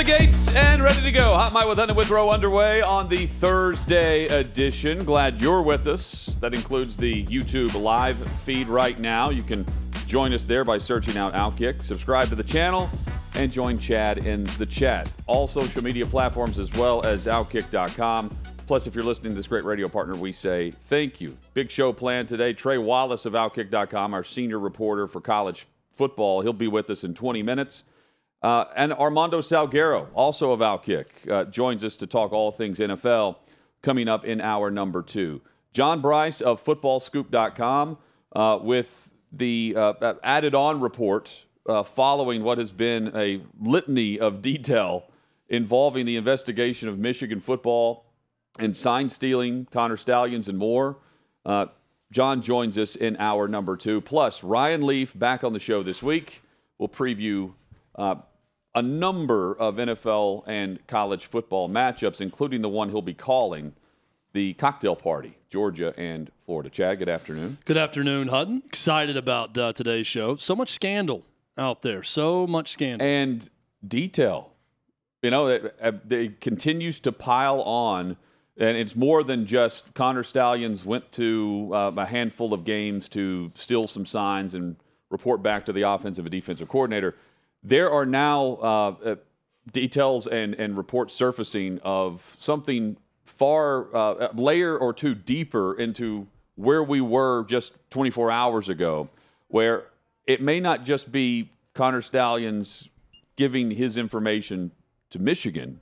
the gates and ready to go. Hot Mic with Hutton Withrow underway on the Thursday edition. Glad you're with us. That includes the YouTube live feed right now. You can join us there by searching out Outkick. Subscribe to the channel and join Chad in the chat. All social media platforms as well as Outkick.com. Plus, if you're listening to this great radio partner, we say thank you. Big show planned today. Trey Wallace of Outkick.com, our senior reporter for college football, he'll be with us in 20 minutes. Uh, and Armando Salguero, also of Outkick, uh, joins us to talk all things NFL coming up in hour number two. John Brice of FootballScoop.com uh, with the uh, added on report uh, following what has been a litany of detail involving the investigation of Michigan football and sign stealing, Connor Stalions, and more. Uh, John joins us in hour number two. Plus, Ryan Leaf back on the show this week. We'll preview uh, a number of NFL and college football matchups, including the one he'll be calling the cocktail party, Georgia and Florida. Chad, good afternoon. Good afternoon, Hutton. Excited about uh, today's show. So much scandal out there. So much scandal. And detail. You know, it, it continues to pile on and it's more than just Connor Stalions went to uh, a handful of games to steal some signs and report back to the offensive and defensive coordinator. There are now uh, uh, details and, and reports surfacing of something far uh, a layer or two deeper into where we were just 24 hours ago, where it may not just be Connor Stalions giving his information to Michigan.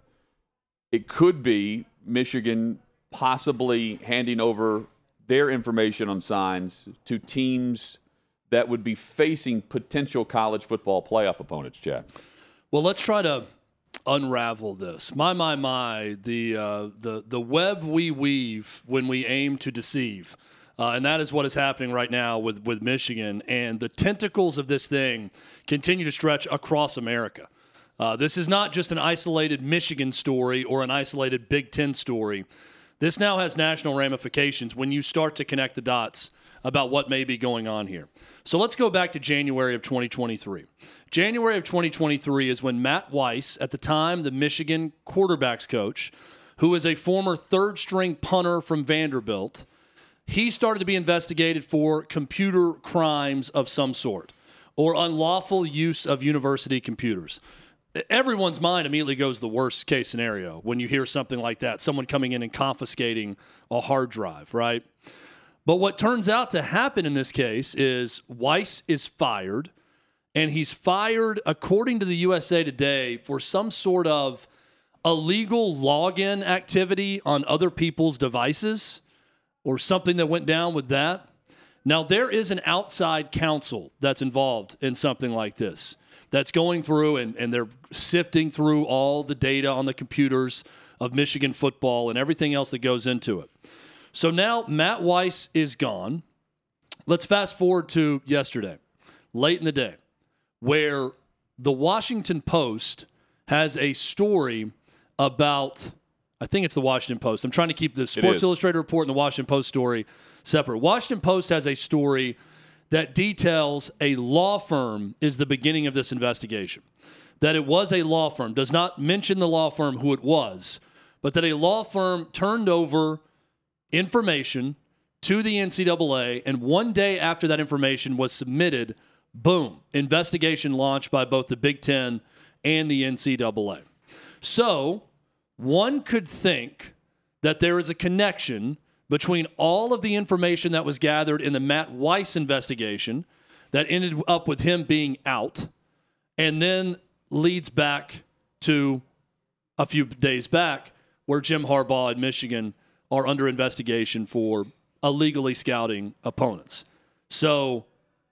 It could be Michigan possibly handing over their information on signs to teams that would be facing potential college football playoff opponents, Chad? Well, let's try to unravel this. My, my, my, the, uh, the, the web we weave when we aim to deceive. Uh, and that is what is happening right now with, with Michigan. And the tentacles of this thing continue to stretch across America. Uh, this is not just an isolated Michigan story or an isolated Big Ten story. This now has national ramifications when you start to connect the dots about what may be going on here. So let's go back to January of 2023. January of 2023 is when Matt Weiss, at the time the Michigan quarterbacks coach, who is a former third string punter from Vanderbilt, he started to be investigated for computer crimes of some sort or unlawful use of university computers everyone's mind immediately goes the worst case scenario when you hear something like that someone coming in and confiscating a hard drive, right? But what turns out to happen in this case is Weiss is fired, and he's fired, according to the USA Today, for some sort of illegal login activity on other people's devices or something that went down with that. Now, there is an outside counsel that's involved in something like this that's going through and, and they're sifting through all the data on the computers of Michigan football and everything else that goes into it. So now Matt Weiss is gone. Let's fast forward to yesterday, late in the day, where the Washington Post has a story about, I think it's the Washington Post. I'm trying to keep the Sports Illustrated report and the Washington Post story separate. Washington Post has a story that details a law firm is the beginning of this investigation. That it was a law firm, does not mention the law firm who it was, but that a law firm turned over information to the NCAA, and one day after that information was submitted, boom, investigation launched by both the Big Ten and the NCAA. So one could think that there is a connection between all of the information that was gathered in the Matt Weiss investigation that ended up with him being out and then leads back to a few days back where Jim Harbaugh at Michigan are under investigation for illegally scouting opponents. So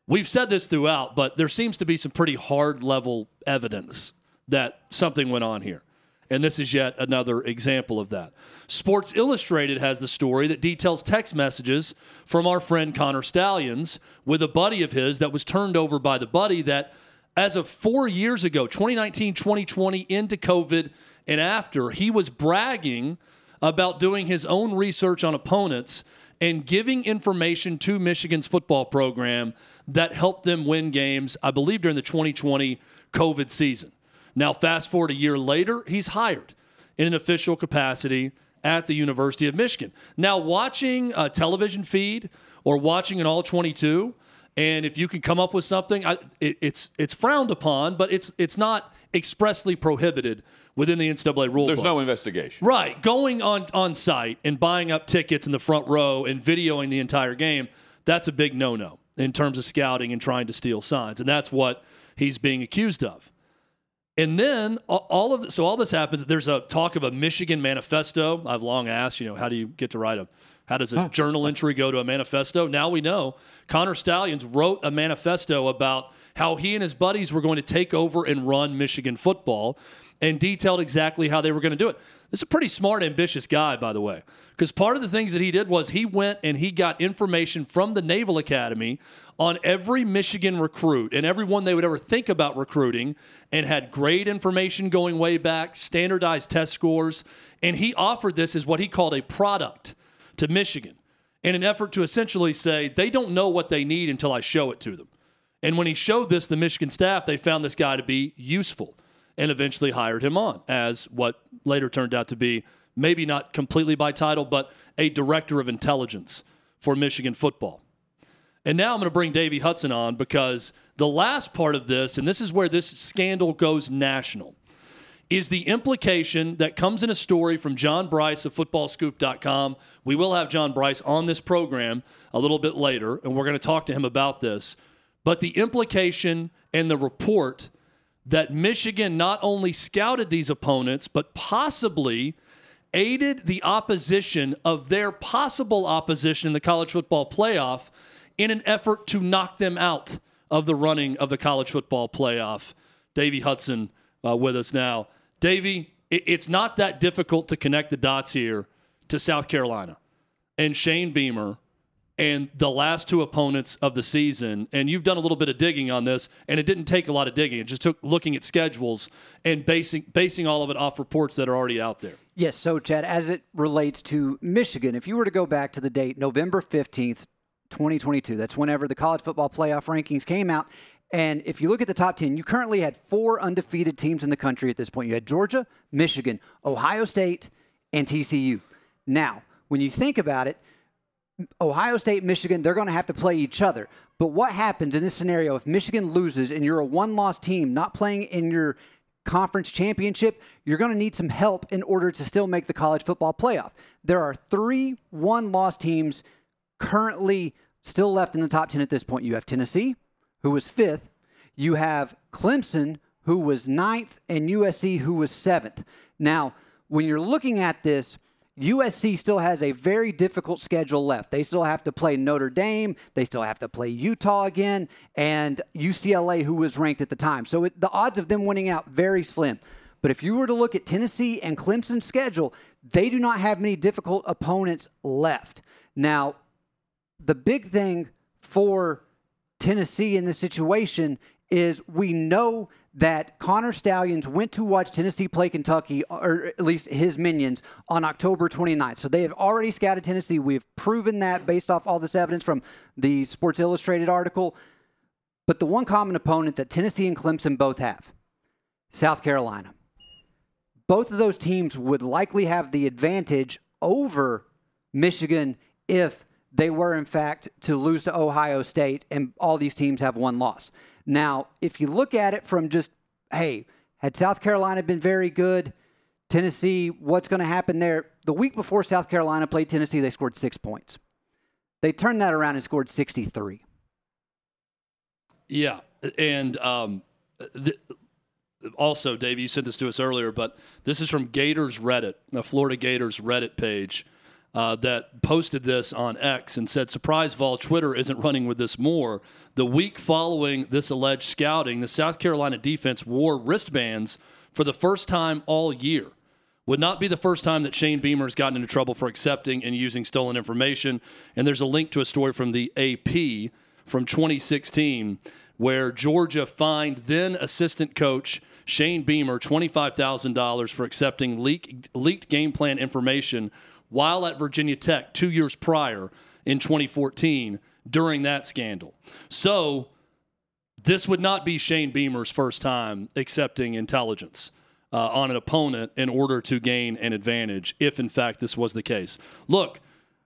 we've said this throughout, but there seems to be some pretty hard level evidence that something went on here. And this is yet another example of that. Sports Illustrated has the story that details text messages from our friend Connor Stalions with a buddy of his that was turned over by the buddy that, as of four years ago, 2019, 2020, into COVID and after, he was bragging about doing his own research on opponents and giving information to Michigan's football program that helped them win games, I believe, during the 2020 COVID season. Now, fast forward a year later, he's hired in an official capacity at the University of Michigan. Now, watching a television feed or watching an all 22, and if you can come up with something, I, it, it's it's frowned upon, but it's it's not expressly prohibited within the NCAA rule. There's book. no investigation. Right. Going on on site and buying up tickets in the front row and videoing the entire game, that's a big no-no in terms of scouting and trying to steal signs. And that's what he's being accused of. And then all of this, so all this happens. There's a talk of a Michigan manifesto. I've long asked, you know, how do you get to write a how does a journal entry go to a manifesto? Now we know Connor Stalions wrote a manifesto about how he and his buddies were going to take over and run Michigan football and detailed exactly how they were going to do it. This is a pretty smart, ambitious guy, by the way, because part of the things that he did was he went and he got information from the Naval Academy on every Michigan recruit and everyone they would ever think about recruiting and had grade information going way back, standardized test scores. And he offered this as what he called a product to Michigan in an effort to essentially say they don't know what they need until I show it to them. And when he showed this, the Michigan staff, they found this guy to be useful and eventually hired him on as what later turned out to be maybe not completely by title, but a director of intelligence for Michigan football. And now I'm going to bring Davey Hudson on because the last part of this, and this is where this scandal goes national, is the implication that comes in a story from John Brice of footballscoop.com. We will have John Brice on this program a little bit later, and we're going to talk to him about this. But the implication and the report that Michigan not only scouted these opponents, but possibly aided the opposition of their possible opposition in the college football playoff in an effort to knock them out of the running of the college football playoff. Davey Hudson uh, with us now. Davey, it's not that difficult to connect the dots here to South Carolina and Shane Beamer and the last two opponents of the season. And you've done a little bit of digging on this, and it didn't take a lot of digging. It just took looking at schedules and basing basing all of it off reports that are already out there. Yes, so Chad, as it relates to Michigan, if you were to go back to the date November 15th, 2022, that's whenever the college football playoff rankings came out. And if you look at the top 10, you currently had four undefeated teams in the country at this point. You had Georgia, Michigan, Ohio State, and TCU. Now, when you think about it, Ohio State, Michigan, they're going to have to play each other. But what happens in this scenario if Michigan loses and you're a one loss team not playing in your conference championship, you're going to need some help in order to still make the college football playoff. There are three one loss teams currently still left in the top 10 at this point. You have Tennessee, who was fifth, you have Clemson, who was ninth, and USC, who was seventh. Now, when you're looking at this, USC still has a very difficult schedule left. They still have to play Notre Dame. They still have to play Utah again, and UCLA, who was ranked at the time. So it, the odds of them winning out very slim. But if you were to look at Tennessee and Clemson's schedule, they do not have many difficult opponents left. Now, the big thing for Tennessee in this situation is we know that Connor Stalions went to watch Tennessee play Kentucky, or at least his minions, on October 29th. So they have already scouted Tennessee. We have proven that based off all this evidence from the Sports Illustrated article. But the one common opponent that Tennessee and Clemson both have South Carolina. Both of those teams would likely have the advantage over Michigan if they were, in fact, to lose to Ohio State, and all these teams have one loss. Now, if you look at it from just, hey, had South Carolina been very good, Tennessee, what's going to happen there? The week before South Carolina played Tennessee, they scored six points. They turned that around and scored 63. Yeah. And um, th- also, Dave, you sent this to us earlier, but this is from Gators Reddit, the Florida Gators Reddit page uh, that posted this on X and said, Surprise Vol, Twitter isn't running with this more. The week following this alleged scouting, the South Carolina defense wore wristbands for the first time all year. Would not be the first time that Shane Beamer has gotten into trouble for accepting and using stolen information. And there's a link to a story from the AP from 2016 where Georgia fined then assistant coach Shane Beamer $25,000 for accepting leak, leaked game plan information while at Virginia Tech two years prior in 2014 during that scandal. So this would not be Shane Beamer's first time accepting intelligence uh, on an opponent in order to gain an advantage, if in fact this was the case. Look,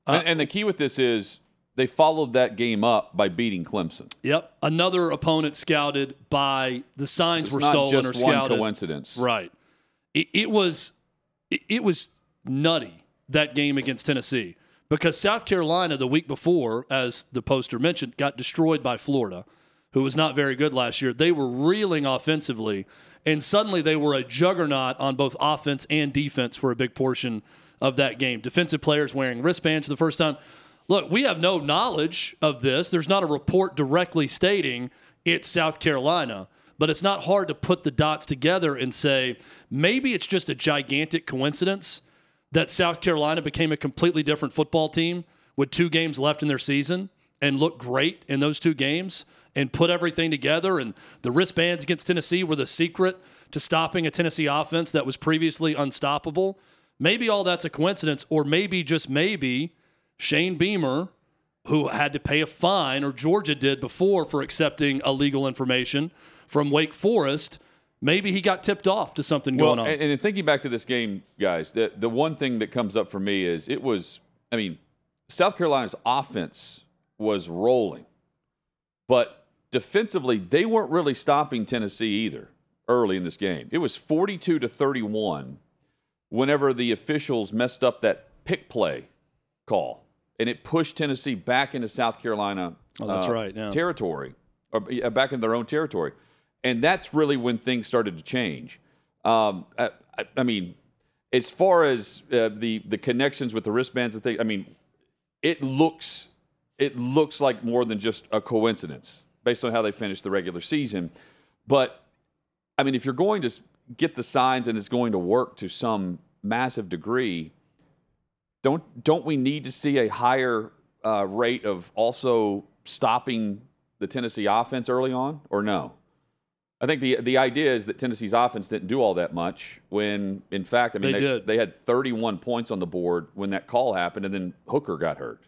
and, and the key with this is they followed that game up by beating Clemson. Yep, another opponent scouted by the signs It's were stolen or one coincidence. Right. It, it was it, it was nutty that game against Tennessee because South Carolina the week before, as the poster mentioned, got destroyed by Florida, who was not very good last year. They were reeling offensively, and suddenly they were a juggernaut on both offense and defense for a big portion of that game. Defensive players wearing wristbands for the first time. Look, we have no knowledge of this. There's not a report directly stating it's South Carolina, but it's not hard to put the dots together and say maybe it's just a gigantic coincidence that South Carolina became a completely different football team with two games left in their season and looked great in those two games and put everything together. And the wristbands against Tennessee were the secret to stopping a Tennessee offense that was previously unstoppable. Maybe all that's a coincidence, or maybe just maybe Shane Beamer, who had to pay a fine, or Georgia did before for accepting illegal information from Wake Forest. Maybe he got tipped off to something Well, going on. and, and thinking back to this game, guys, the the one thing that comes up for me is it was. I mean, South Carolina's offense was rolling, but defensively they weren't really stopping Tennessee either early in this game. It was forty-two to thirty-one. Whenever the officials messed up that pick play call, and it pushed Tennessee back into South Carolina. Oh, that's uh, right, yeah. Territory, or back in their own territory, and that's really when things started to change. Um, I, I, mean, as far as uh, the the connections with the wristbands and things, I mean, it looks it looks like more than just a coincidence based on how they finished the regular season. But I mean, if you're going to get the signs and it's going to work to some massive degree, don't don't we need to see a higher uh, rate of also stopping the Tennessee offense early on, or no? I think the the idea is that Tennessee's offense didn't do all that much when, in fact, I mean They did. they had 31 points on the board when that call happened, and then Hooker got hurt.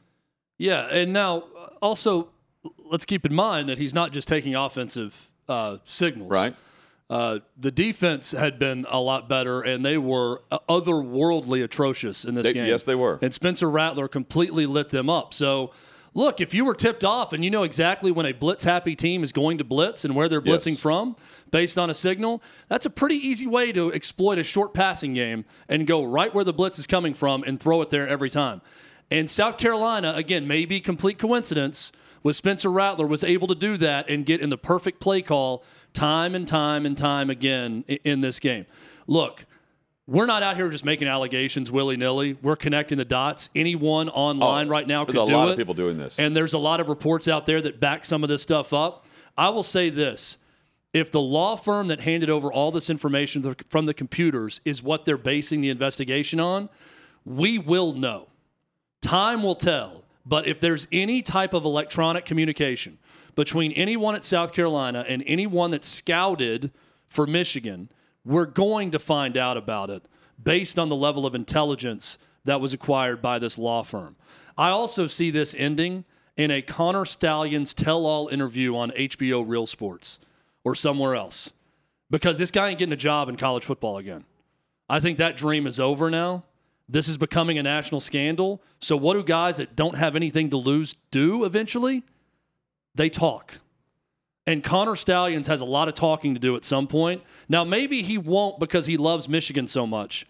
Yeah, and now uh, also let's keep in mind that he's not just taking offensive uh, signals. Right. Uh, the defense had been a lot better, and they were uh, otherworldly atrocious in this They- game. yes, they were. And Spencer Rattler completely lit them up. So, look, if you were tipped off and you know exactly when a blitz happy team is going to blitz and where they're blitzing Yes. from based on a signal, that's a pretty easy way to exploit a short passing game and go right where the blitz is coming from and throw it there every time. And South Carolina, again, maybe complete coincidence, with Spencer Rattler was able to do that and get in the perfect play call time and time and time again in this game. Look, we're not out here just making allegations willy nilly. We're connecting the dots. Anyone online oh, right now Oh, There's could a lot of people doing this. And there's a lot of reports out there that back some of this stuff up. I will say this if the law firm that handed over all this information from the computers is what they're basing the investigation on, we will know. Time will tell. But if there's any type of electronic communication between anyone at South Carolina and anyone that scouted for Michigan, we're going to find out about it based on the level of intelligence that was acquired by this law firm. I also see this ending in a Connor Stallion's tell all interview on HBO Real Sports or somewhere else because this guy ain't getting a job in college football again. I think that dream is over now. This is becoming a national scandal. So, what do guys that don't have anything to lose do eventually? They talk. And Connor Stalions has a lot of talking to do at some point. Now, maybe he won't because he loves Michigan so much.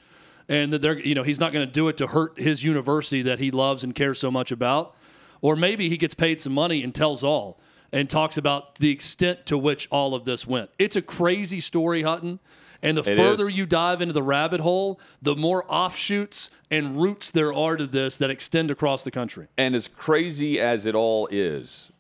And that they're, you know, he's not going to do it to hurt his university that he loves and cares so much about. Or maybe he gets paid some money and tells all and talks about the extent to which all of this went. It's a crazy story, Hutton. And the It further is. you dive into the rabbit hole, the more offshoots and roots there are to this that extend across the country. And as crazy as it all is,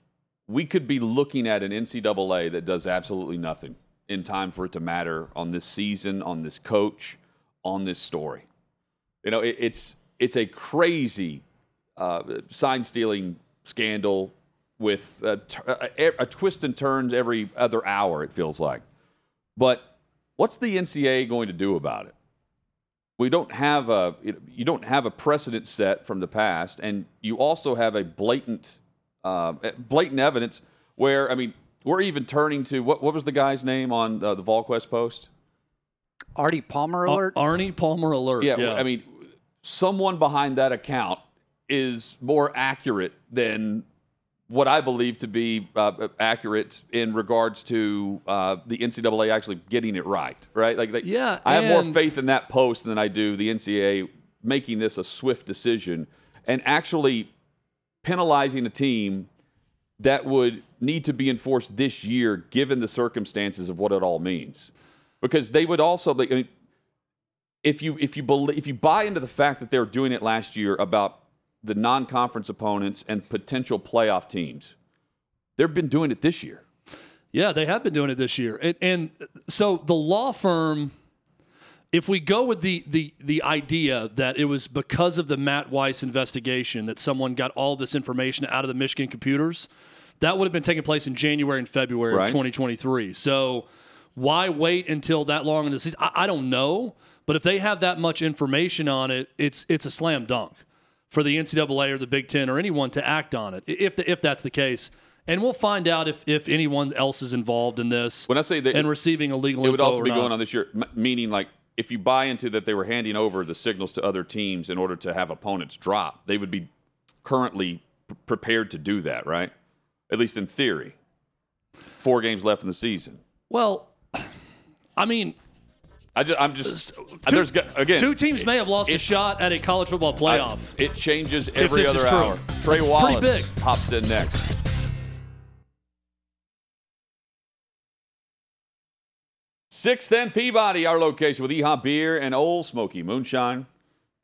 we could be looking at an NCAA that does absolutely nothing in time for it to matter on this season, on this coach, on this story. You know, it, it's it's a crazy uh, sign stealing scandal with a twist and turns every other hour. It feels like, but what's the NCAA going to do about it? we don't have a you don't have a precedent set from the past, and you also have a blatant uh, blatant evidence where I mean we're even turning to what what was the guy's name on uh, the VolQuest post? Arnie Palmer alert. Ar- Arnie Palmer alert. Yeah, Yeah, I mean, someone behind that account is more accurate than what I believe to be uh, accurate in regards to uh, the NCAA actually getting it right. Right? Like, they, Yeah, I have more faith in that post than I do the NCAA making this a swift decision and actually penalizing a team that would need to be enforced this year, given the circumstances of what it all means. Because they would also, I mean, if you if you believe if you buy into the fact that they were doing it last year about the non-conference opponents and potential playoff teams, they've been doing it this year. Yeah, they have been doing it this year. And, and so the law firm, if we go with the, the, the idea that it was because of the Matt Weiss investigation that someone got all this information out of the Michigan computers, that would have been taking place in January and February Right. of 2023. So why wait until that long in the season? I, I don't know. But if they have that much information on it, it's it's a slam dunk for the NCAA or the Big Ten or anyone to act on it if the, if that's the case. And we'll find out if, if anyone else is involved in this When I say that, and receiving illegal it would also be going on this year, meaning like if you buy into that they were handing over the signals to other teams in order to have opponents drop, they would be currently p- prepared to do that, right? At least in theory. Four games left in the season. Well, I mean, I just, I'm just two, there's again two teams may have lost a shot at a college football I- playoff. it changes every other hour. Trey That's Wallace hops in next. Sixth and Peabody, our location with EHOP Beer and Ole Smoky Moonshine.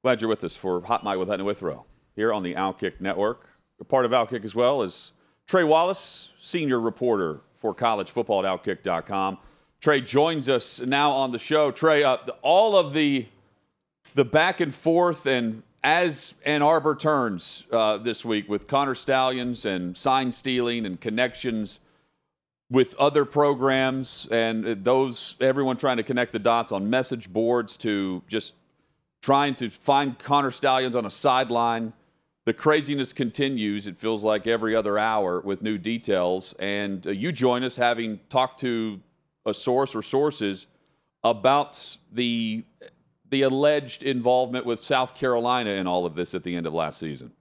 Glad you're with us for Hot Mic with Hutton Withrow here on the Outkick Network. A part of Outkick as well is Trey Wallace, senior reporter for college football at Outkick.com. Trey joins us now on the show. Trey, uh, all of the the back and forth and as Ann Arbor turns uh, this week with Connor Stalions and sign stealing and connections with other programs and those everyone trying to connect the dots on message boards to just trying to find Connor Stalions on a sideline. The craziness continues. It feels like every other hour with new details. And uh, you join us having talked to a source or sources about the the alleged involvement with South Carolina in all of this at the end of last season.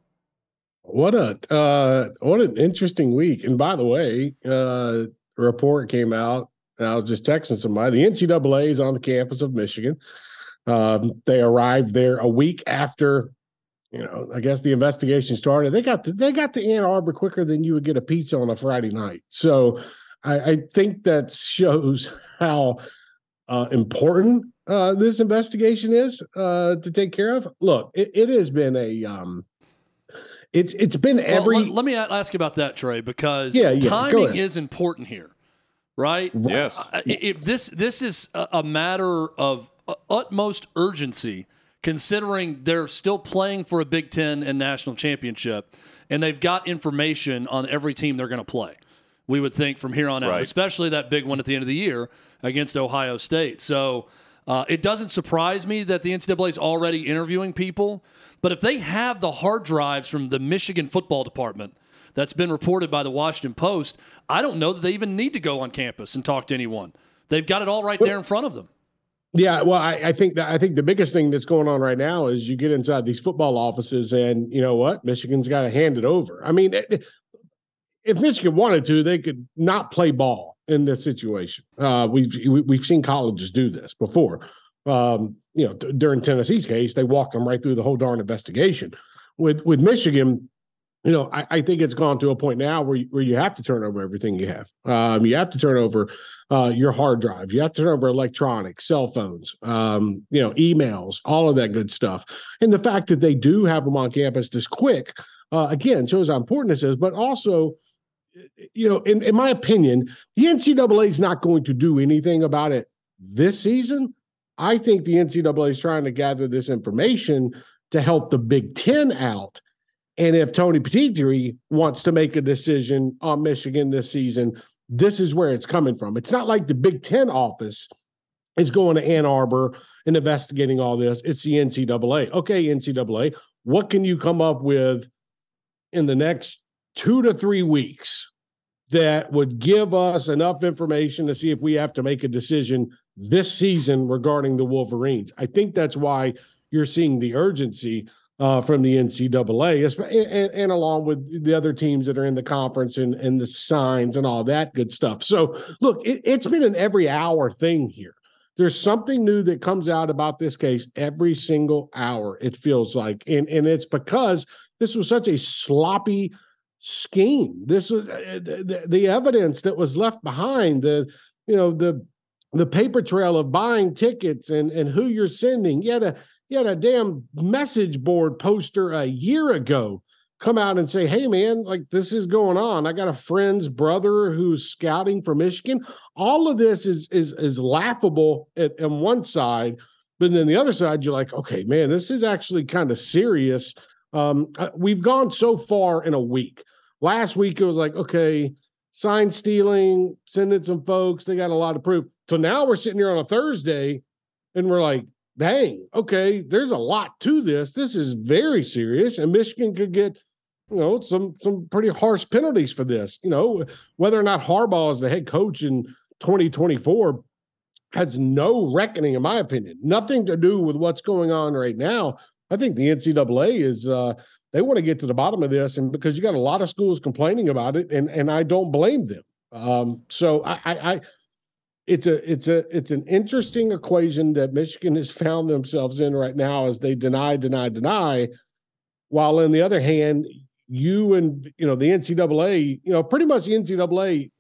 What a uh, what an interesting week! And by the way, uh, report came out. and I was just texting somebody. The NCAA is on the campus of Michigan. Um, they arrived there a week after, you know, I guess the investigation started. They got to, they got to Ann Arbor quicker than you would get a pizza on a Friday night. So I, I think that shows how uh, important uh, this investigation is uh, to take care of. Look, it, it has been a um, it's it's been Well, every let, let me a- ask about that, Trey, because Yeah, yeah, timing is important here, right? Yes. I- it- this this is a, a matter of uh, utmost urgency, considering they're still playing for a Big Ten and national championship, and they've got information on every team they're going to play. We would think from here on out, Right. especially that big one at the end of the year against Ohio State. So uh, it doesn't surprise me that the NCAA is already interviewing people. But if they have the hard drives from the Michigan football department that's been reported by the Washington Post, I don't know that they even need to go on campus and talk to anyone. They've got it all right there in front of them. Yeah, well, I, I think that I think the biggest thing that's going on right now is you get inside these football offices, and you know what, Michigan's got to hand it over. I mean, it- if Michigan wanted to, they could not play ball in this situation. Uh, we've we- we've seen colleges do this before. Um, you know, d- during Tennessee's case, they walked them right through the whole darn investigation. With with Michigan, you know, I, I think it's gone to a point now where you, where you have to turn over everything you have. Um, you have to turn over uh, your hard drive. You have to turn over electronics, cell phones, um, you know, emails, all of that good stuff. And the fact that they do have them on campus this quick, uh, again, shows how important this is. But also, you know, in, in my opinion, the NCAA is not going to do anything about it this season. I think the NCAA is trying to gather this information to help the Big Ten out. And if Tony Petitti wants to make a decision on Michigan this season, this is where it's coming from. It's not like the Big Ten office is going to Ann Arbor and investigating all this. It's the NCAA. Okay, NCAA, what can you come up with in the next two to three weeks that would give us enough information to see if we have to make a decision this season regarding the Wolverines. I think that's why you're seeing the urgency uh, from the NCAA, and, and, along with the other teams that are in the conference and, and the signs and all that good stuff. So, look, it, it's been an every hour thing here. There's something new that comes out about this case every single hour, it feels like. And, and it's because this was such a sloppy scheme. This was uh, the, the evidence that was left behind, the, you know, the, the paper trail of buying tickets and, and who you're sending. You had a you had a damn message board poster a year ago come out and say, "Hey, man, like this is going on. I got a friend's brother who's scouting for Michigan." All of this is is is laughable at, on one side, but then the other side, you're like, "Okay, man, this is actually kind of serious." Um, uh, we've gone so far in a week. Last week it was like, okay, sign stealing, sending some folks. They got a lot of proof. So now we're sitting here on a Thursday, and we're like, dang, okay, there's a lot to this. This is very serious, and Michigan could get, you know, some some pretty harsh penalties for this. You know, whether or not Harbaugh is the head coach in 2024 has no reckoning, in my opinion. Nothing to do with what's going on right now. I think the NCAA is uh, they want to get to the bottom of this, and because you got a lot of schools complaining about it, and and I don't blame them. Um, so I, I, it's a it's a it's an interesting equation that Michigan has found themselves in right now as they deny, deny, deny, while on the other hand, you and you know the NCAA, you know, pretty much the NCAA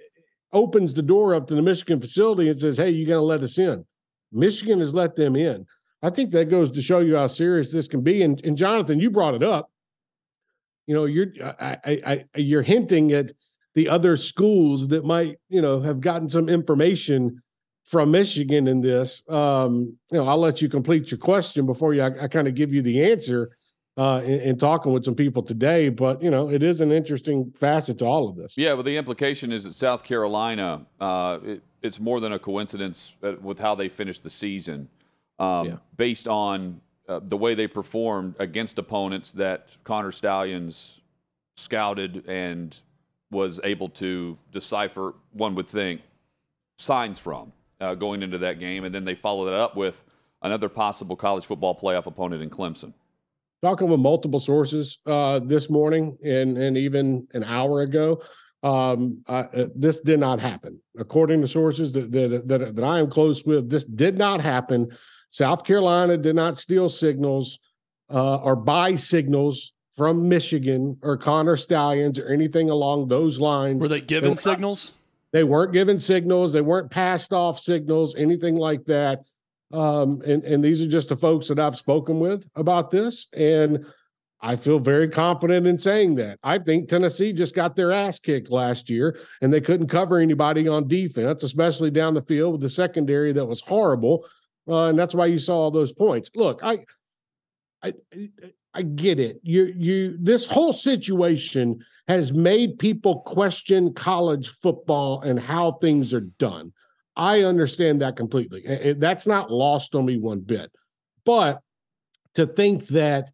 opens the door up to the Michigan facility and says, "Hey, you got to let us in." Michigan has let them in. I think that goes to show you how serious this can be. And, and Jonathan, you brought it up. You know, you're I, I, I, you're hinting at the other schools that might, you know, have gotten some information from Michigan in this. Um, you know, I'll let you complete your question before you, I, I kind of give you the answer uh, in, in, talking with some people today. But you know, it is an interesting facet to all of this. Yeah, well, the implication is that South Carolina, uh, it, it's more than a coincidence uh, with how they finished the season, um, yeah. based on uh, the way they performed against opponents that Connor Stalions scouted and was able to decipher, one would think, signs from uh, going into that game. And then they followed it up with another possible college football playoff opponent in Clemson. Talking with multiple sources uh, this morning and, and even an hour ago, um, uh, this did not happen. According to sources that, that, that, that I am close with, this did not happen. South Carolina did not steal signals uh, or buy signals from Michigan or Connor Stalions or anything along those lines. Were they given signals? They weren't given signals. They weren't passed off signals, anything like that. Um, and, and these are just the folks that I've spoken with about this. And I feel very confident in saying that. I think Tennessee just got their ass kicked last year and they couldn't cover anybody on defense, especially down the field with the secondary that was horrible. Uh, and that's why you saw all those points. Look, I, I, I get it. You you this whole situation has made people question college football and how things are done. I understand that completely. That's not lost on me one bit. But to think that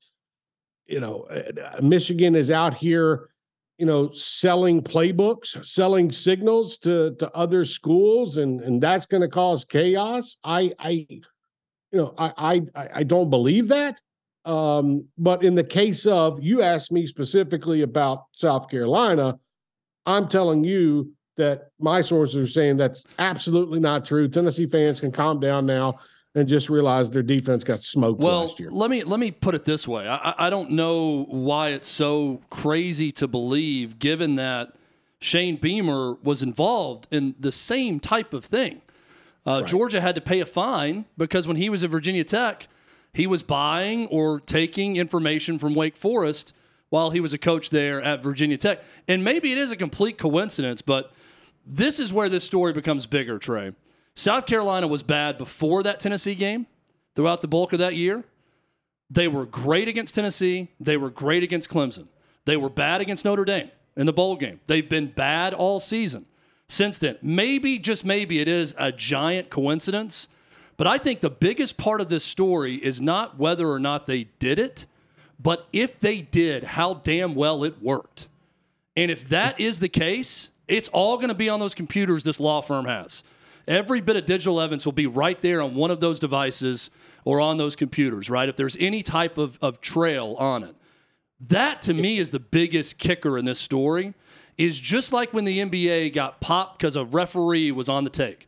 you know uh, Michigan is out here you know selling playbooks selling signals to to other schools and and that's going to cause chaos i i you know i i i don't believe that um, but in the case of you asked me specifically about South Carolina, I'm telling you that my sources are saying that's absolutely not true. Tennessee fans can calm down now and just realize their defense got smoked well, last year. Let me let me put it this way. I, I don't know why it's so crazy to believe, given that Shane Beamer was involved in the same type of thing. Uh, right. Georgia had to pay a fine because when he was at Virginia Tech, he was buying or taking information from Wake Forest while he was a coach there at Virginia Tech. And maybe it is a complete coincidence, but this is where this story becomes bigger, Trey. South Carolina was bad before that Tennessee game throughout the bulk of that year. They were great against Tennessee. They were great against Clemson. They were bad against Notre Dame in the bowl game. They've been bad all season since then. Maybe, just maybe, it is a giant coincidence but I think the biggest part of this story is not whether or not they did it, but if they did, how damn well it worked. And if that is the case, It's all going to be on those computers this law firm has. Every bit of digital evidence will be right there on one of those devices or on those computers, right? If there's any type of, of trail on it. That to me is the biggest kicker in this story. Is just like when the NBA got popped because a referee was on the take.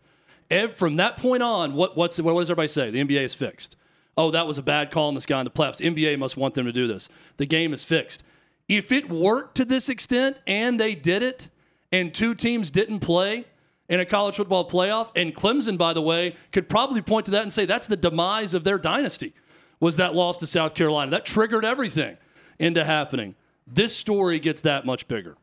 From that point on, what, what's, what does everybody say? The NBA is fixed. Oh, that was a bad call in this guy in the playoffs. The NBA must want them to do this. The game is fixed. If it worked to this extent and they did it, and two teams didn't play in a college football playoff, and Clemson, by the way, could probably point to that and say that's the demise of their dynasty, was that loss to South Carolina. That triggered everything into happening. This story gets that much bigger.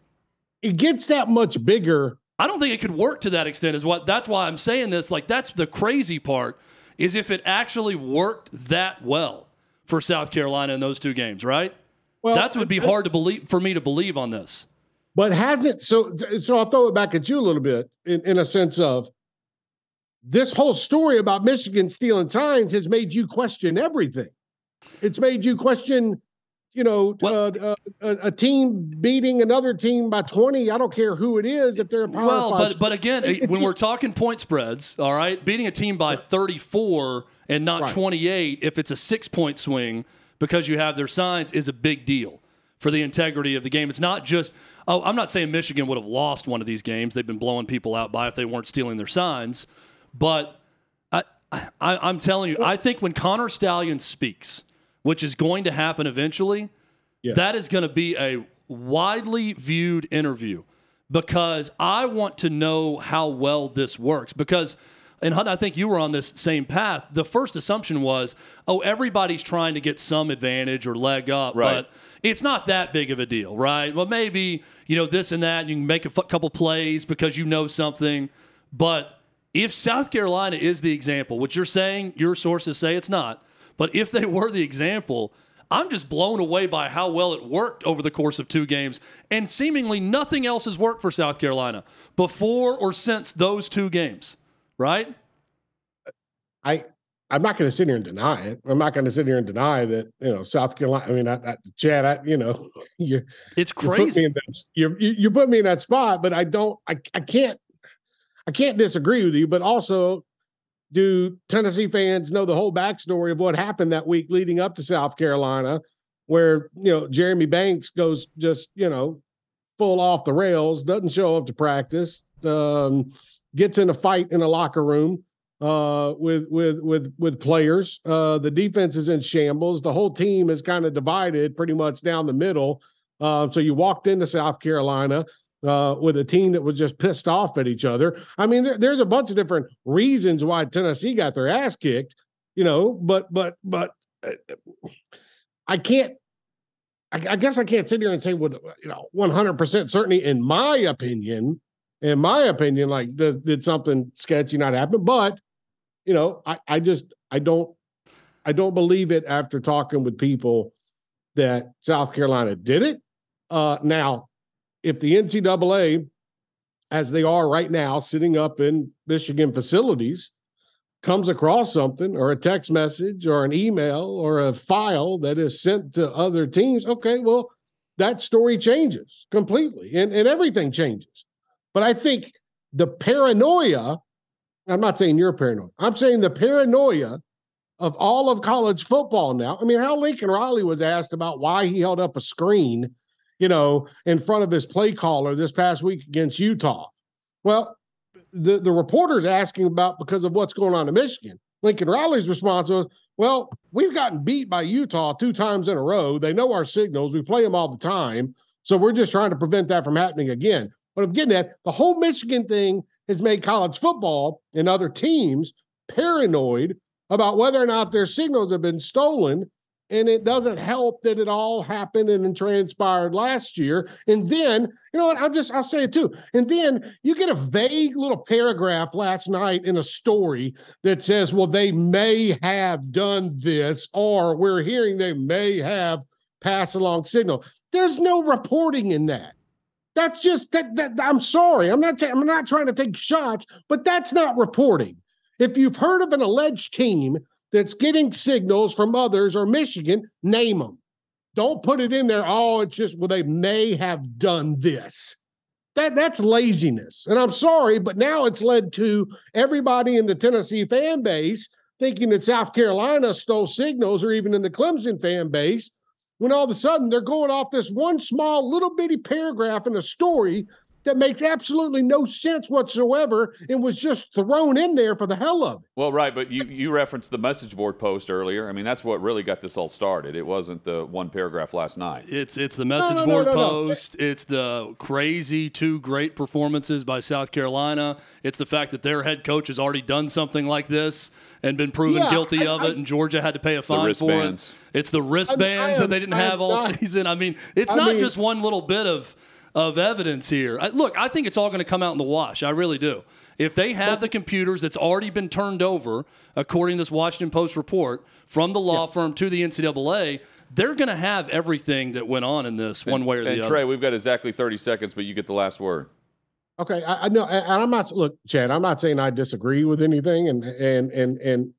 It gets that much bigger. I don't think it could work to that extent. Is what that's why I'm saying this. Like that's the crazy part is if it actually worked that well for South Carolina in those two games, right? Well, that would be hard to believe for me to believe on this. But hasn't so so I'll throw it back at you a little bit in, in a sense of this whole story about Michigan stealing signs has made you question everything. It's made you question you know, well, uh, uh, a, team beating another team by 20, I don't care who it is if they're a power Well, but, but again, when we're talking point spreads, all right, beating a team by 34 and not right. 28, if it's a six point swing because you have their signs, is a big deal for the integrity of the game. It's not just, oh, I'm not saying Michigan would have lost one of these games. They've been blowing people out by if they weren't stealing their signs. But I, I, I'm telling you, I think when Connor Stallion speaks – which is going to happen eventually, yes. that is going to be a widely viewed interview because I want to know how well this works. Because, and Hunt, I think you were on this same path. The first assumption was, oh, everybody's trying to get some advantage or leg up, right. but it's not that big of a deal, right? Well, maybe, you know, this and that, you can make a f- couple plays because you know something. But if South Carolina is the example, which you're saying, your sources say it's not, but if they were the example, I'm just blown away by how well it worked over the course of two games. And seemingly nothing else has worked for South Carolina before or since those two games, right? I I'm not going to sit here and deny it. I'm not going to sit here and deny that you know South Carolina. I mean, I, I, Chad, I, you know, you it's crazy. You put, you, you put me in that spot, but I don't. I I can't. I can't disagree with you, but also do Tennessee fans know the whole backstory of what happened that week leading up to South Carolina, where you know Jeremy Banks goes just you know full off the rails, doesn't show up to practice, um, gets in a fight in a locker room uh, with with with with players. Uh, the defense is in shambles. The whole team is kind of divided pretty much down the middle. Uh, so you walked into South Carolina uh, with a team that was just pissed off at each other. I mean, there, there's a bunch of different reasons why Tennessee got their ass kicked, you know, but but but uh, I can't. I, I, guess I can't sit here and say with you know 100 percent certainty. In my opinion, in my opinion, like did, did something sketchy not happen? But you know, I I just I don't I don't believe it after talking with people that South Carolina did it. Uh, now if the NCAA, as they are right now, sitting up in Michigan facilities, comes across something or a text message or an email or a file that is sent to other teams, okay, well, that story changes completely and, and everything changes. But I think the paranoia, I'm not saying you're paranoid, I'm saying the paranoia of all of college football now. I mean, how Lincoln Riley was asked about why he held up a screen you know, in front of his play caller this past week against Utah. Well, the, the reporter's asking about because of what's going on in Michigan. Lincoln Riley's response was, well, we've gotten beat by Utah two times in a row. They know our signals. We play them all the time. So we're just trying to prevent that from happening again. But I'm getting at the whole Michigan thing has made college football and other teams paranoid about whether or not their signals have been stolen and it doesn't help that it all happened and transpired last year. And then, you know what? I'll just I'll say it too. And then you get a vague little paragraph last night in a story that says, well, they may have done this, or we're hearing they may have passed along signal. There's no reporting in that. That's just that, that I'm sorry. I'm not I'm not trying to take shots, but that's not reporting. If you've heard of an alleged team that's getting signals from others or Michigan, name them. Don't put it in there. Oh, it's just, well, they may have done this. That that's laziness. And I'm sorry, but now it's led to everybody in the Tennessee fan base thinking that South Carolina stole signals, or even in the Clemson fan base, when all of a sudden they're going off this one small little bitty paragraph in a story that makes absolutely no sense whatsoever and was just thrown in there for the hell of it. Well, right, but you, you referenced the message board post earlier. I mean, that's what really got this all started. It wasn't the one paragraph last night. It's it's the message no, no, board no, no. post. It's the crazy two great performances by South Carolina. It's the fact that their head coach has already done something like this and been proven Yeah, guilty I- of it, and Georgia had to pay a fine for it. It's the wristbands am- that they didn't I have all not- season. I mean, it's I not mean- just one little bit of of evidence here. I, look, I think it's all going to come out in the wash. I really do. If they have the computers that's already been turned over, according to this Washington Post report, from the law firm to the NCAA, they're going to have everything that went on in this one way or the and other. Trey, we've got exactly 30 seconds, but you get the last word. Okay, I, I know, and and I'm not look, Chad. I'm not saying I disagree with anything, and and and and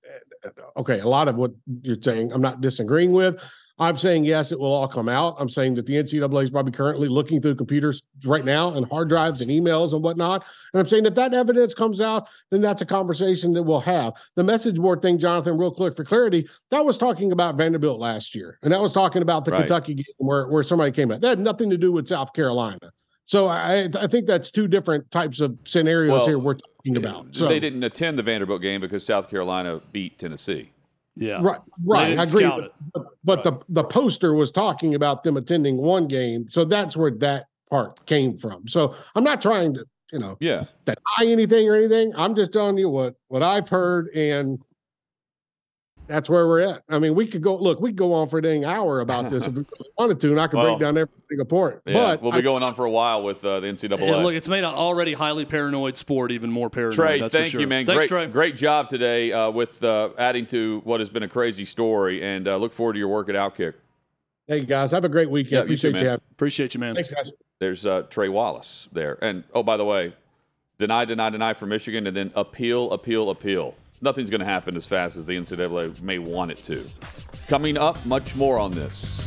okay, a lot of what you're saying, I'm not disagreeing with. I'm saying yes, it will all come out. I'm saying that the NCAA is probably currently looking through computers right now and hard drives and emails and whatnot. And I'm saying that that evidence comes out, then that's a conversation that we'll have. The message board thing, Jonathan, real quick for clarity, that was talking about Vanderbilt last year, and that was talking about the Right. Kentucky game where where somebody came out. That had nothing to do with South Carolina. So I I think that's two different types of scenarios Well, here we're talking about. Uh, so they didn't attend the Vanderbilt game because South Carolina beat Tennessee. Yeah. right, right. I agree. But, but, but the the poster was talking about them attending one game, so that's where that part came from. So I'm not trying to you know Yeah. deny anything or anything. I'm just telling you what what I've heard and. That's where we're at. I mean, we could go look. We could go on for a dang hour about this if we really wanted to, and I could Well, break down every single point. Yeah. but we'll be I- going on for a while with uh, the NCAA. Yeah, look, it's made an already highly paranoid sport even more paranoid. Trey, that's for thank sure. you, man. Thanks, great, Trey. great job today uh, with uh, adding to what has been a crazy story, and uh, look forward to your work at Outkick. hey guys, have a great weekend. Yeah, you too, Appreciate you having. Appreciate you, man. Thanks, guys. There's uh, Trey Wallace there, and oh, by the way, deny, deny, deny for Michigan, and then appeal, appeal, appeal. Nothing's going to happen as fast as the NCAA may want it to. Coming up, much more on this.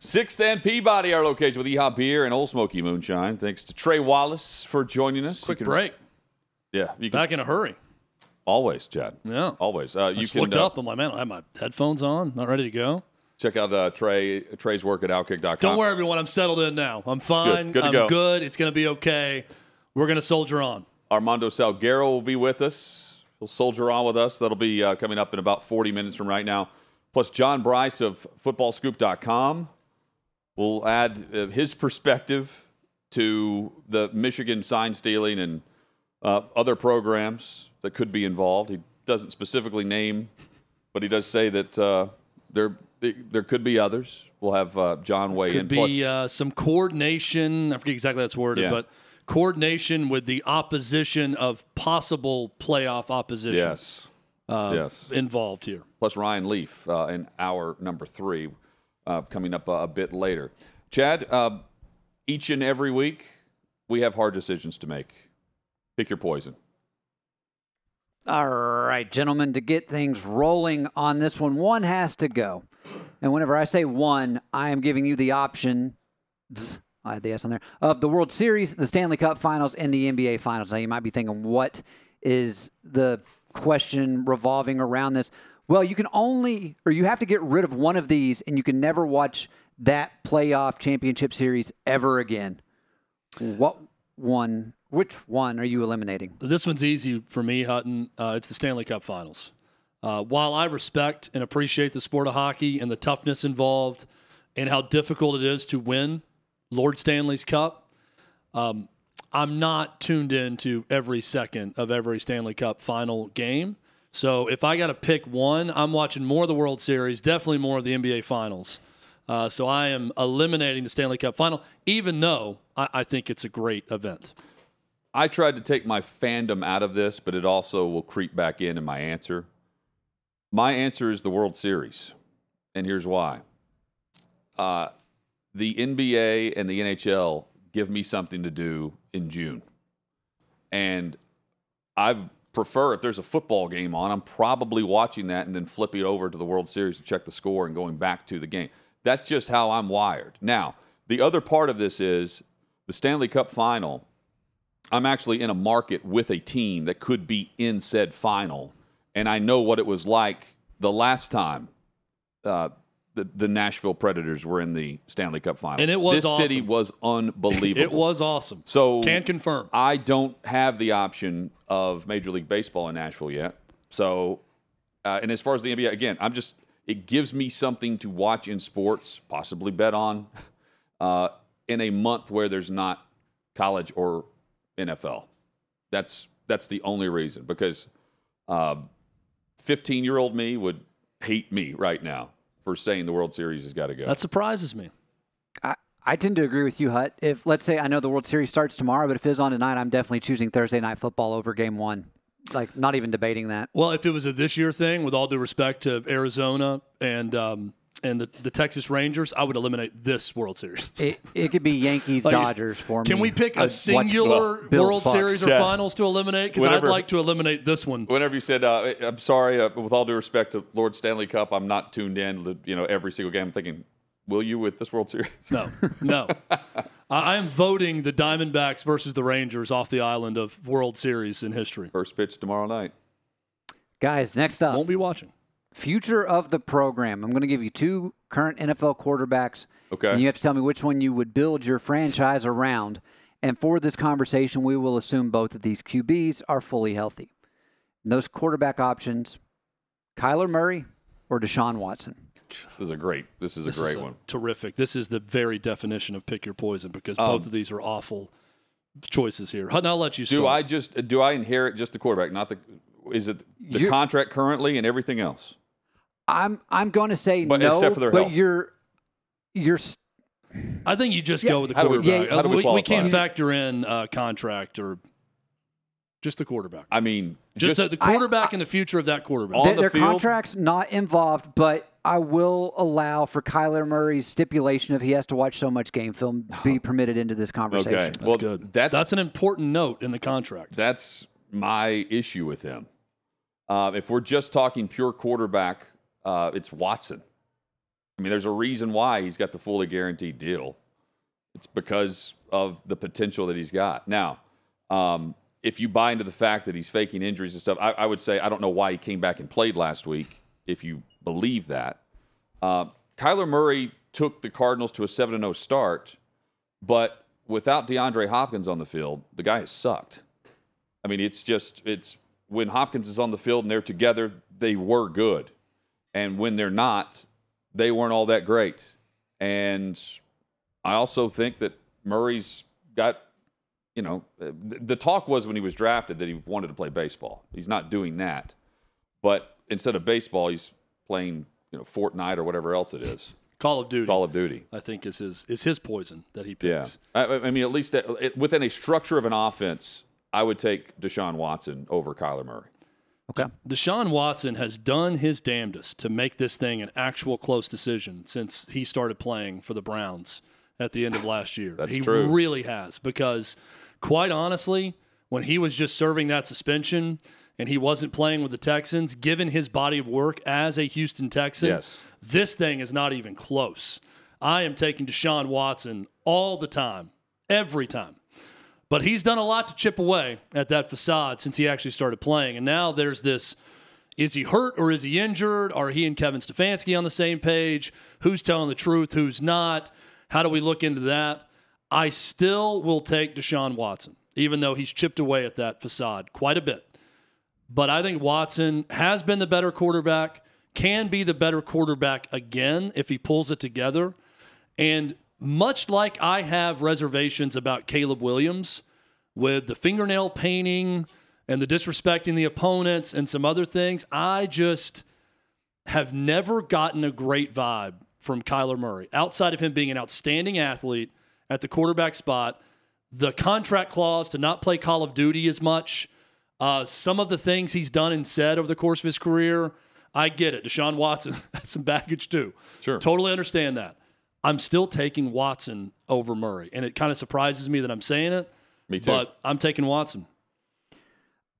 Sixth and Peabody, our location with Yee-Haw Beer and Ole Smoky Moonshine. Thanks to Trey Wallace for joining us. Quick can- break. Yeah, you can Back in a hurry. Always, Chad. Yeah. Always. Uh, I you just can looked uh, up. I'm like, man, I have my headphones on. Not ready to go. check out uh, Trey Trey's work at Outkick.com. Don't worry, everyone. I'm settled in now. I'm fine. Good to I'm go. good. It's going to be okay. We're going to soldier on. Armando Salguero will be with us. He'll soldier on with us. That'll be uh, coming up in about 40 minutes from right now. Plus, John Brice of footballscoop.com will add uh, his perspective to the Michigan sign stealing and uh, other programs that could be involved. He doesn't specifically name, but he does say that uh, there there could be others. We'll have uh, John weigh in. Could be uh, some coordination. I forget exactly how that's worded, Yeah. but coordination with the opposition of possible playoff opposition yes, uh, yes. involved here. plus Ryan Leaf uh, in hour number three, uh, coming up a bit later. Chad, uh, each and every week we have hard decisions to make. Pick your poison. All right, gentlemen, to get things rolling on this one, one has to go. And whenever I say one, I am giving you the option, I had the S on there, of the World Series, the Stanley Cup Finals, and the NBA Finals. Now, you might be thinking, what is the question revolving around this? Well, you can only, or you have to get rid of one of these, and you can never watch that playoff championship series ever again. What one, which one are you eliminating? This one's easy for me, Hutton. Uh, it's the Stanley Cup Finals. Uh, while I respect and appreciate the sport of hockey and the toughness involved and how difficult it is to win Lord Stanley's Cup, um, I'm not tuned in to every second of every Stanley Cup final game. So if I got to pick one, I'm watching more of the World Series, definitely more of the NBA Finals. Uh, so I am eliminating the Stanley Cup final, even though I, I think it's a great event. I tried to take my fandom out of this, but it also will creep back in in my answer. My answer is the World Series, and here's why. Uh, the NBA and the NHL give me something to do in June. And I prefer if there's a football game on, I'm probably watching that and then flipping over to the World Series to check the score and going back to the game. That's just how I'm wired. Now, the other part of this is the Stanley Cup final. I'm actually in a market with a team that could be in said final, and I know what it was like the last time uh, the, the Nashville Predators were in the Stanley Cup final. And it was this city was unbelievable. It was awesome. So Can confirm. I don't have the option of Major League Baseball in Nashville yet. So, uh, and as far as the NBA, again, I'm just it gives me something to watch in sports, possibly bet on, uh, in a month where there's not college or NFL. That's that's the only reason because 15 year old me would hate me right now for saying the World Series has got to go. That surprises me. I, I tend to agree with you, Hut. If let's say I know the World Series starts tomorrow, but if it's on tonight, I'm definitely choosing Thursday night football over Game One. Like, not even debating that. Well, if it was a this year thing, with all due respect to Arizona and um, and the, the Texas Rangers, I would eliminate this World Series. It, it could be Yankees Like, Dodgers for me. Can we pick I'd a singular Bills, World Bucks. Series or Yeah. finals to eliminate? Because I'd like to eliminate this one. Whenever you said, uh, "I'm sorry," uh, with all due respect to Lord Stanley Cup, I'm not tuned in. To, you know, every single game. I'm thinking, will you with this World Series? No, no. I I am voting the Diamondbacks versus the Rangers off the island of World Series in history. First pitch tomorrow night. Guys, next up, Won't be watching. Future of the program. I'm going to give you two current NFL quarterbacks. Okay. And you have to tell me which one you would build your franchise around. And for this conversation, we will assume both of these QBs are fully healthy. And those quarterback options Kyler Murray or Deshaun Watson? This is a great. This is a This great is a one. Terrific. This is the very definition of pick your poison because Um, both of these are awful choices here. Hutton, I'll let you start. Do I just do I inherit just the quarterback, not the? Is it the You're- contract currently and everything else? I'm I'm going to say But no, except for their but health. you're you're s- I think you just go with the How do we- quarterback. yeah, how do we we, qualify? can't factor in uh, contract or just the quarterback. I mean, Just, the, the I- quarterback and the future of that quarterback. On th- the their field? contracts not involved, but I will allow for Kyler Murray's stipulation if he has to watch so much game film be permitted into this conversation. okay. That's well, good. That's That's an important note in the contract. that's my issue with him. Uh, if we're just talking pure quarterback, uh, it's Watson. I mean, there's a reason why he's got the fully guaranteed deal. It's because of the potential that he's got. Now, um, if you buy into the fact that he's faking injuries and stuff, I, I would say I don't know why he came back and played last week. If you believe that, uh, Kyler Murray took the Cardinals to a seven and zero start, but without DeAndre Hopkins on the field, the guy has sucked. I mean, it's just it's when Hopkins is on the field and they're together, they were good, and when they're not, they weren't all that great. And I also think that Murray's got, you know, the, talk was when he was drafted that he wanted to play baseball. He's not doing that, but instead of baseball, he's playing, you know, Fortnite or whatever else it is, Call of Duty, Call of Duty. I think, is his is his poison that he Yeah, picks. I, I mean, at least uh, it, within a structure of an offense, I would take Deshaun Watson over Kyler Murray. Okay. Deshaun Watson has done his damnedest to make this thing an actual close decision since he started playing for the Browns at the end of last year. That's he true. really has because quite honestly, when he was just serving that suspension and he wasn't playing with the Texans, given his body of work as a Houston Texan, Yes. this thing is not even close. I am taking Deshaun Watson all the time, every time. But he's done a lot to chip away at that facade since he actually started playing. And now there's this is he hurt or is he injured? Are he and Kevin Stefanski on the same page? Who's telling the truth? Who's not? How do we look into that? I still will take Deshaun Watson, even though he's chipped away at that facade quite a bit. But I think Watson has been the better quarterback, can be the better quarterback again if he pulls it together. And much like I have reservations about Caleb Williams with the fingernail painting and the disrespecting the opponents and some other things, I just have never gotten a great vibe from Kyler Murray outside of him being an outstanding athlete at the quarterback spot. The contract clause to not play Call of Duty as much, uh, some of the things he's done and said over the course of his career, I get it. Deshaun Watson has some baggage too. Sure. Totally understand that. I'm still taking Watson over Murray. And it kind of surprises me that I'm saying it, Me too. but I'm taking Watson.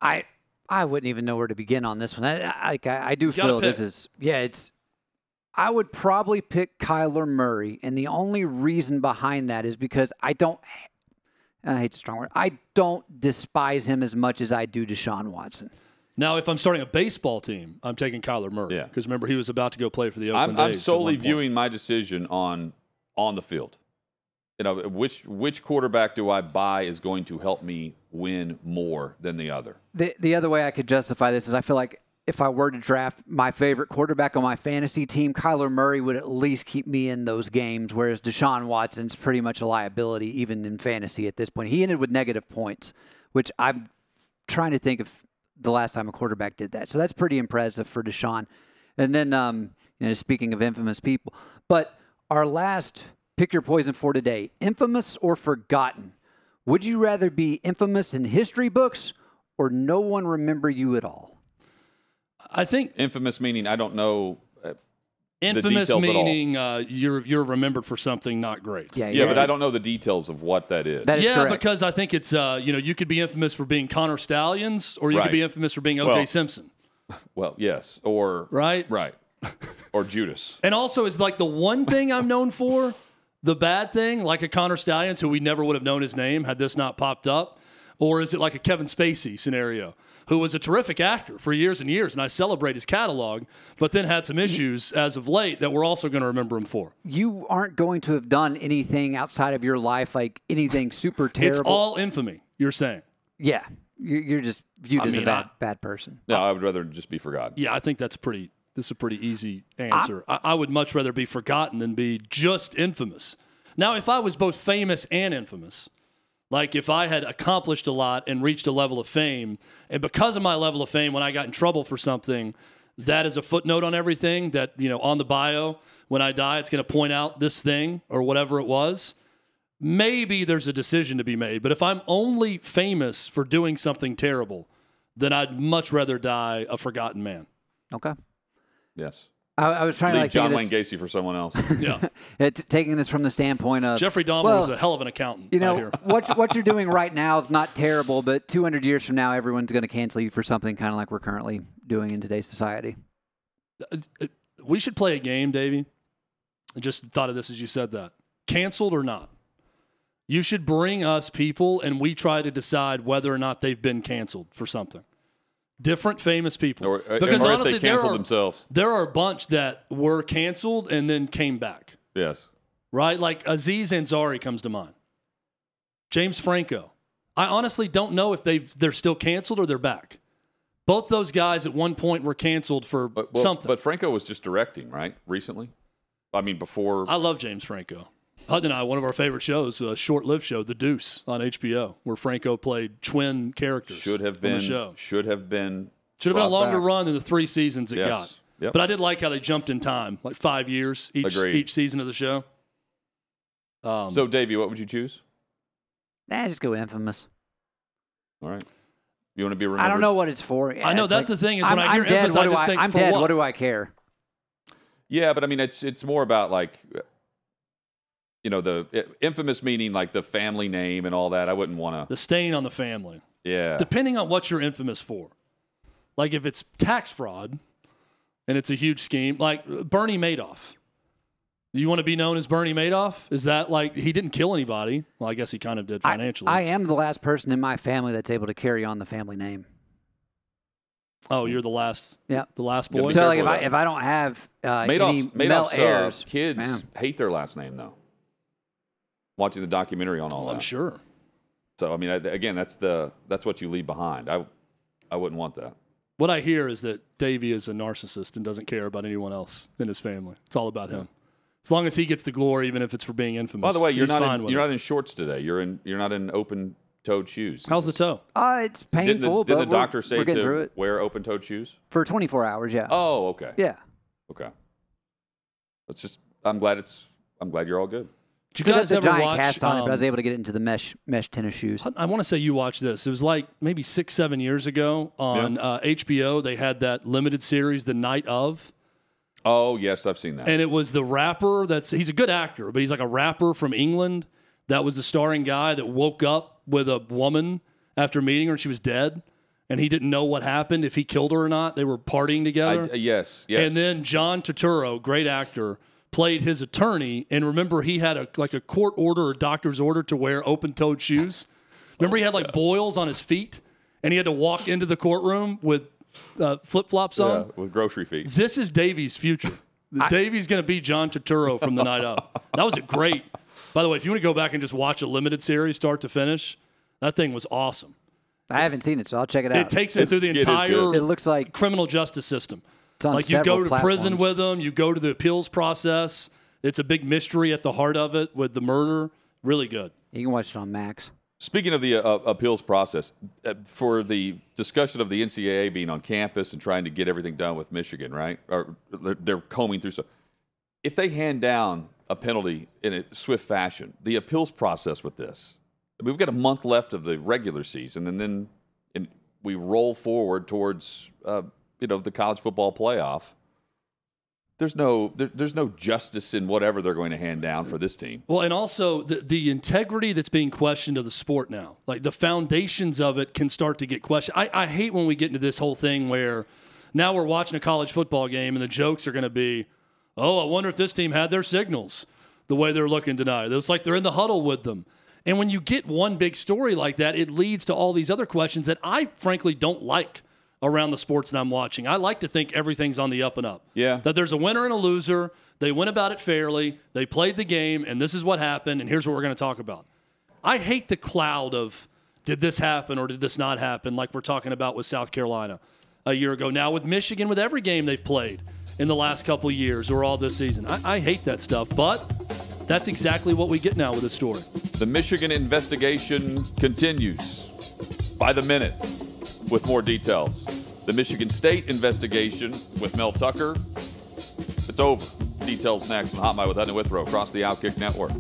I I wouldn't even know where to begin on this one. I I, I, I do gotta feel this is yeah. It's I would probably pick Kyler Murray, and the only reason behind that is because I don't. I hate the strong word. I don't despise him as much as I do Deshaun Watson. Now, if I'm starting a baseball team, I'm taking Kyler Murray. Yeah. Because remember, he was about to go play for the I'm, I'm solely viewing my decision on on the field. You know, which which quarterback do I buy is going to help me win more than the other? The the other way I could justify this is I feel like if I were to draft my favorite quarterback on my fantasy team, Kyler Murray would at least keep me in those games, whereas Deshaun Watson's pretty much a liability even in fantasy at this point. He ended with negative points, which I'm trying to think of the last time a quarterback did that. So that's pretty impressive for Deshaun. And then, um, you know, speaking of infamous people, but our last pick your poison for today, infamous or forgotten. Would you rather be infamous in history books or no one remember you at all? I think Infamous meaning I don't know. Infamous details meaning uh, you're you're remembered for something not great. Yeah, Yeah, you're but I don't know the details of what that is. That is yeah, correct. because I think it's uh, you know you could be infamous for being Connor Stalions, or you Right. could be infamous for being O.J. Well- Simpson, well, yes, or right? right, or Judas. And also, is like the one thing I'm known for, the bad thing, like a Connor Stalions, who we never would have known his name had this not popped up, or is it like a Kevin Spacey scenario, who was a terrific actor for years and years, and I celebrate his catalog, but then had some issues as of late that we're also going to remember him for. you aren't going to have done anything outside of your life, like anything super terrible. It's all infamy. You're saying? yeah, you're, you're just viewed I as mean, a bad, I- bad person. No, I would rather just be forgotten. Yeah, I think that's pretty. This is a pretty easy answer. I, I would much rather be forgotten than be just infamous. Now, if I was both famous and infamous, like if I had accomplished a lot and reached a level of fame, and because of my level of fame, when I got in trouble for something, that is a footnote on everything. That you know, on the bio, when I die, it's going to point out this thing or whatever it was. Maybe there's a decision to be made. But if I'm only famous for doing something terrible, then I'd much rather die a forgotten man. Okay. Yes, I, I was trying leave to like John Wayne Gacy for someone else. Yeah. uh, t- taking this from the standpoint of Jeffrey Dahmer well, was a hell of an accountant. You know hear. what what you're doing right now is not terrible, but 200 years from now, everyone's going to cancel you for something kind of like we're currently doing in today's society. we should play a game, Davey. I just thought of this as you said that. Canceled or not? You should bring us people, and we try to decide whether or not they've been canceled for something. Different famous people, or, uh, or because or honestly, there are themselves. there are a bunch that were canceled and then came back. Yes. right? Like Aziz Ansari comes to mind. James Franco. I honestly don't know if they've they're still canceled or they're back. Both those guys at one point were canceled for But, well, something. but Franco was just directing, right? Recently? I mean, before. I love James Franco. Hud and I, one of our favorite shows, a short-lived show, The Deuce on HBO, where Franco played twin characters. should have been. the show. Should have been. Should have been a longer back. run than the three seasons it Yes. got. Yep. But I did like how they jumped in time, like five years each Agreed. each season of the show. Um, So, Davey, what would you choose? Nah, just go infamous. All right. You want to be remembered? I don't know what it's for. I know, It's that's the thing is when I'm, I hear I'm dead. infamous, what I do just I, think, I'm for dead. what? What do I care? Yeah, but I mean, it's it's more about like, you know, the infamous meaning like the family name and all that. I wouldn't want to. the stain on the family. Yeah. depending on what you're infamous for. Like if it's tax fraud and it's a huge scheme, like Bernie Madoff. Do you want to be known as Bernie Madoff? Is that like he didn't kill anybody? Well, I guess he kind of did financially. I am the last person in my family that's able to carry on the family name. oh, you're the last. Yeah. the last boy. be So like if I if I don't have uh, any Madoff's, male Madoff's heirs, uh, kids man. hate their last name though. Watching the documentary on all Well, I'm that. sure. So I mean, I, again, that's the that's what you leave behind. I I wouldn't want that. What I hear is that Davey is a narcissist and doesn't care about anyone else in his family. It's all about him. As long as he gets the glory, even if it's for being infamous. By the way, you're not fine in, you're it. not in shorts today. You're in you're not in open toed shoes. How's the toe? Uh, it's Didn't painful, the, didn't but the we're- doctor say we're getting to through it wear open toed shoes? for 24 hours. Yeah. Oh, okay. Yeah. Okay. It's just I'm glad it's I'm glad you're all good. Did you Still got guys the ever giant watch? cast on it, but I was um, able to get it into the mesh mesh tennis shoes. I want to say you watched this. It was like maybe six, seven years ago on uh, HBO. They had that limited series, The Night of, Oh yes, I've seen that. and it was the rapper. That's he's a good actor, but he's like a rapper from England. That was the starring guy that woke up with a woman after meeting her, and she was dead. and he didn't know what happened if he killed her or not. They were partying together. I, yes, yes. And then John Turturro, great actor, played his attorney. And remember, he had a like a court order or doctor's order to wear open-toed shoes. Remember, he had like boils on his feet, and he had to walk into the courtroom with uh, flip-flops yeah, on. with grocery fees. This is Davy's future. Davy's going to be John Turturro from the Night of. That was a great. By the way, if you want to go back and just watch a limited series start to finish, that thing was awesome. I haven't seen it, so I'll check it out. It takes it through the It's- it is entire good. It looks like criminal justice system. It's on like you go to prison with them, you go to the appeals process. It's a big mystery at the heart of it with the murder. Really good. You can watch it on Max. Speaking of the uh, appeals process, uh, for the discussion of the NCAA being on campus and trying to get everything done with Michigan, right? Or they're- they're combing through stuff. If they hand down a penalty in a swift fashion, the appeals process with this, I mean, we've got a month left of the regular season, and then and we roll forward towards uh, you know the college football playoff. There's no there, there's no justice in whatever they're going to hand down for this team. Well, and also the, the integrity that's being questioned of the sport now, like the foundations of it can start to get questioned. I, I hate when we get into this whole thing where now we're watching a college football game and the jokes are going to be, oh, I wonder if this team had their signals the way they're looking tonight. It's like they're in the huddle with them. And when you get one big story like that, it leads to all these other questions that I frankly don't like around the sports that I'm watching. I like to think everything's on the up and up. Yeah. That there's a winner and a loser. They went about it fairly. They played the game, and this is what happened, and here's what we're going to talk about. I hate the cloud of did this happen or did this not happen, like we're talking about with South Carolina a year ago. Now with Michigan, with every game they've played in the last couple of years or all this season. I, I hate that stuff, but that's exactly what we get now with this story. The Michigan investigation continues by the minute with more details. The Michigan State investigation with Mel Tucker. It's over. Details next on Hot Mic with Hutton Withrow across the Outkick Network.